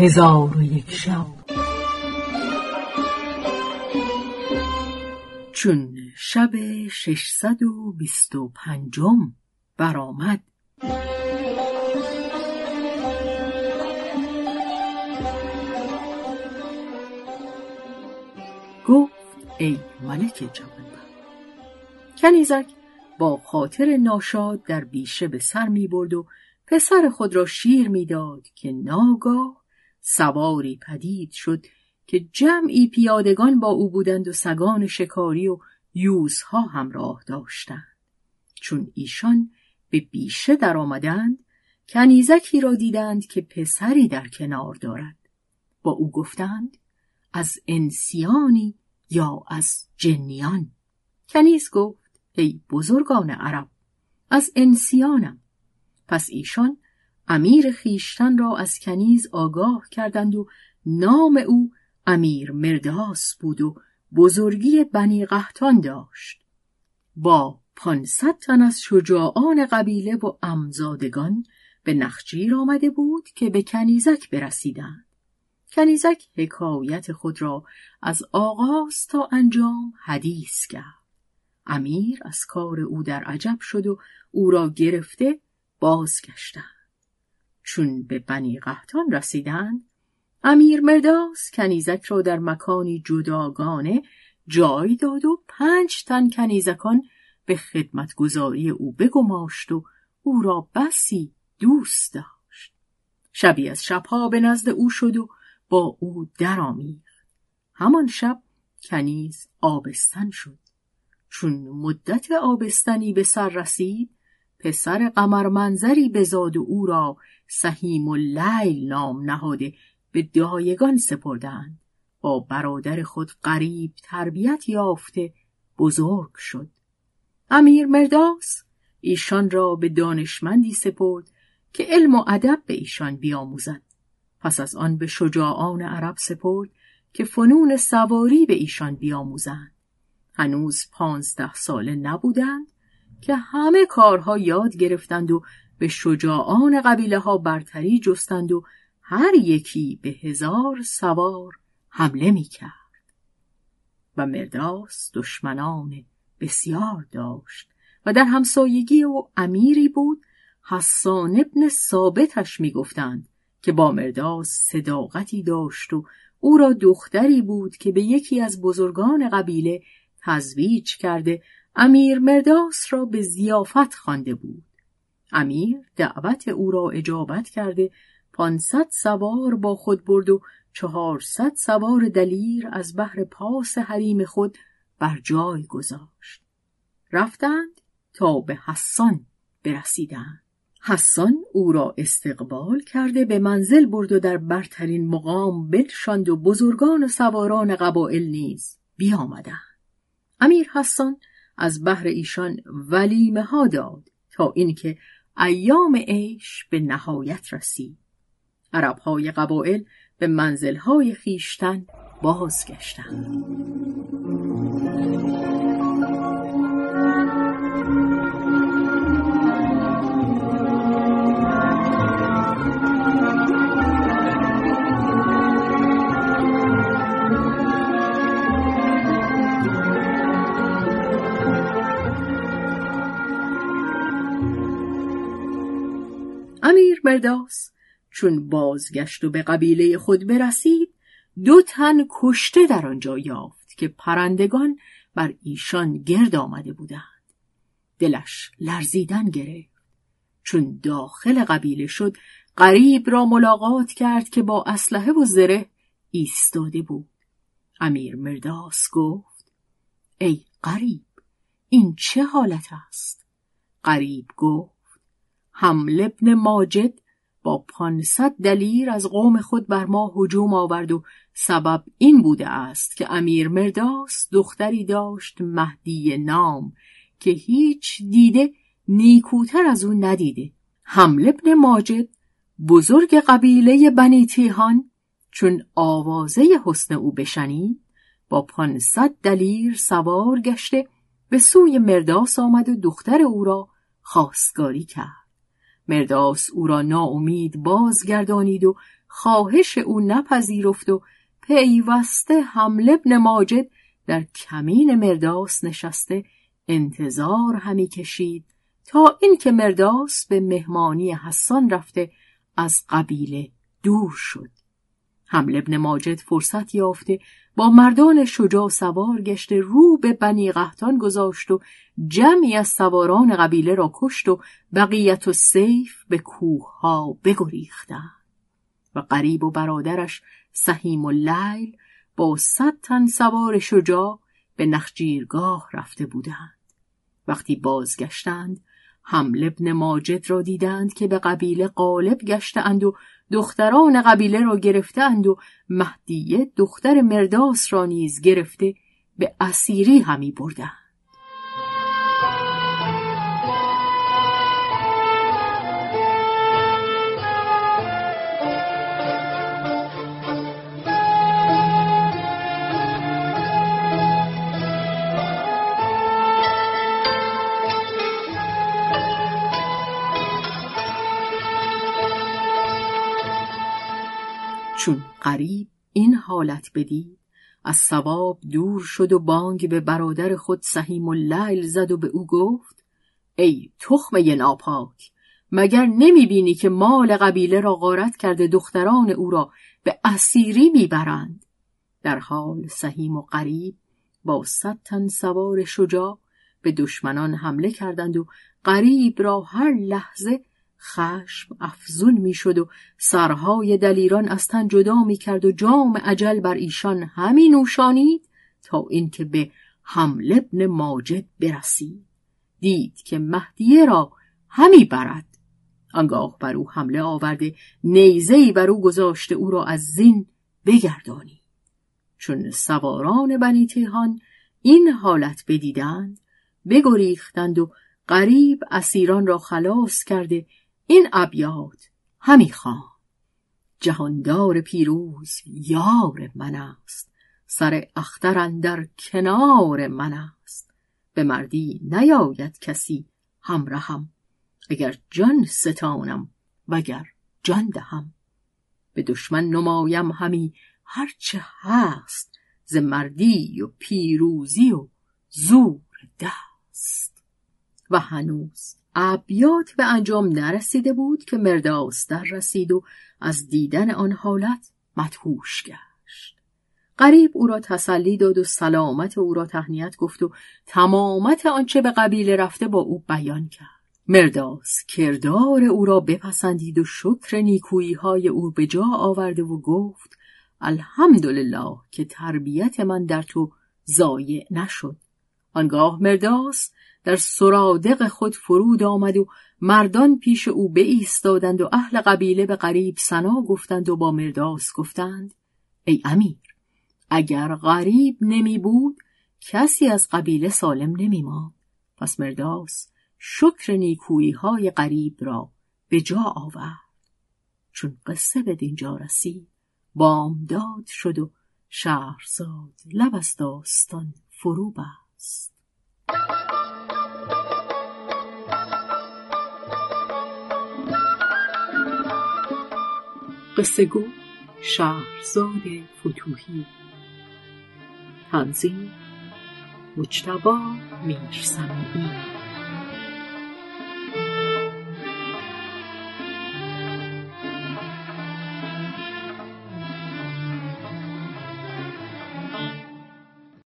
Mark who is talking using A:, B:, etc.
A: هزار و یک شب. چون شب ششصد و بیست و پنجم برآمد. گفت ای ملک جوانبخت کنیزک با خاطر ناشاد در بیشه به سر می برد و پسر خود را شیر می‌داد که ناگاه سواری پدید شد که جمعی پیادگان با او بودند و سگان شکاری و یوزها همراه داشتند. چون ایشان به بیشه در آمدند کنیزکی را دیدند که پسری در کنار دارد. با او گفتند از انسیانی یا از جنیان؟ کنیز گفت ای بزرگان عرب از انسیانم. پس ایشان امیر خیشتن را از کنیز آگاه کردند و نام او امیر مرداس بود و بزرگی بنی قهتان داشت. با پانصد تن از شجاعان قبیله و امزادگان به نخجیر آمده بود که به کنیزک برسیدند. کنیزک حکایت خود را از آغاز تا انجام حدیث کرد. امیر از کار او در عجب شد و او را گرفته بازگشتند. چون به بنی قهتان رسیدند امیر مرداس کنیزک را در مکانی جداگانه جای داد و پنج تن کنیزکان به خدمتگذاری او بگماشت و او را بسی دوست داشت. شبی از شبها به نزد او شد و با او درآمیخت. همان شب کنیز آبستن شد. چون مدت آبستنی به سر رسید پسر قمر منظری بزاد و او را سهیم و لیل نام نهاده به دایگان سپردند. با برادر خود قریب تربیت یافته بزرگ شد. امیر مرداس ایشان را به دانشمندی سپرد که علم و ادب به ایشان بیاموزد. پس از آن به شجاعان عرب سپرد که فنون سواری به ایشان بیاموزند. هنوز پانزده ساله نبودند که همه کارها یاد گرفتند و به شجاعان قبیله ها برتری جستند و هر یکی به هزار سوار حمله می کرد. و مرداس دشمنان بسیار داشت و در همسایگی و امیری بود حسان ابن ثابتش می گفتند که با مرداس صداقتی داشت و او را دختری بود که به یکی از بزرگان قبیله تزویج کرده امیر مرداس را به زیافت خوانده بود. امیر دعوت او را اجابت کرده پانصد سوار با خود برد و چهارصد سوار دلیر از بحر پاس حریم خود بر جای گذاشت. رفتند تا به حسان برسیدند. حسان او را استقبال کرده به منزل برد و در برترین مقام بنشاند و بزرگان و سواران قبائل نیز بیامدند. امیر حسان از بهر ایشان ولیمه ها داد تا اینکه ایام عیش به نهایت رسید. عربهای قبایل به منزلهای خیشتن بازگشتند. امیر مرداس. چون بازگشت و به قبیله خود برسید دو تن کشته در آنجا یافت که پرندگان بر ایشان گرد آمده بودند. دلش لرزیدن گرفت. چون داخل قبیله شد قریب را ملاقات کرد که با اسلحه و زره ایستاده بود. امیر مرداس گفت ای قریب این چه حالت است؟ قریب گفت حمل ابن ماجد با پانصد دلیر از قوم خود بر ما هجوم آورد و سبب این بوده است که امیر مرداس دختری داشت مهدی نام که هیچ دیده نیکوتر از او ندیده. حمل ابن ماجد بزرگ قبیله بنی تیهان چون آوازه حسن او بشنید با پانصد دلیر سوار گشته به سوی مرداس آمد و دختر او را خواستگاری کرد. مرداس او را ناامید بازگردانید و خواهش او نپذیرفت و پیوسته حمله ابن ماجد در کمین مرداس نشسته انتظار همی کشید تا اینکه مرداس به مهمانی حسان رفته از قبیله دور شد. حمل ابن ماجد فرصت یافته با مردان شجاع سوار گشته رو به بنی قهتان گذاشت و جمعی از سواران قبیله را کشت و بقیت و سیف به کوه ها بگریختند. و قریب و برادرش سهیم و لیل با صد تن سوار شجاع به نخجیرگاه رفته بودند. وقتی بازگشتند حمل ابن ماجد را دیدند که به قبیله غالب گشتهاند و دختران قبیله را گرفتهاند و مهدیه دختر مرداس را نیز گرفته به اسیری همی بردند. چون قریب این حالت بدید. از ثواب دور شد و بانگ به برادر خود سهیم و لیل زد و به او گفت ای تخمه ناپاک مگر نمی بینی که مال قبیله را غارت کرده دختران او را به اسیری می‌برند؟ در حال سهیم و قریب با صد تن سوار شجاع به دشمنان حمله کردند و قریب را هر لحظه خشم افزون می‌شد و سرهای دلیران از تن جدا می‌کرد و جام عجل بر ایشان همی نوشانید تا اینکه به حمل ابن ماجد برسید. دید که مهدیه را همی برد. آنگاه بر او حمله آورده نیزهای بر او گذاشته او را از زین بگردانی چون سواران بنی تهان این حالت بدیدند بگریختند و قریب اسیران را خلاص کرده این ابیات همی خوان جهاندار پیروز یار من است. سر اختر در کنار من است. به مردی نیاید کسی همراهم اگر جان ستانم وگر جان دهم. به دشمن نمایم همی هرچه هست. ز مردی و پیروزی و زور دست. و هنوز ابیات به انجام نرسیده بود که مرداس در رسید و از دیدن آن حالت مدهوش گشت. قریب او را تسلی داد و سلامت او را تهنیت گفت و تمامت آنچه به قبیله رفته با او بیان کرد. مرداس کردار او را بپسندید و شکر نیکویی های او به جا آورده و گفت الحمدلله که تربیت من در تو ضایع نشد. آنگاه مرداس در سرادق خود فرود آمد و مردان پیش او بایستادند و اهل قبیله به غریب سنا گفتند و با مرداس گفتند ای امیر اگر غریب نمی بود کسی از قبیله سالم نمی ماند. پس مرداس شکر نیکویی های غریب را به جا آورد. چون قصه به دینجا رسید بامداد شد و شهرزاد لب از داستان فرو بست. قصه گو شهرزاد فتوهی. تنظیم مجتبا میرسمی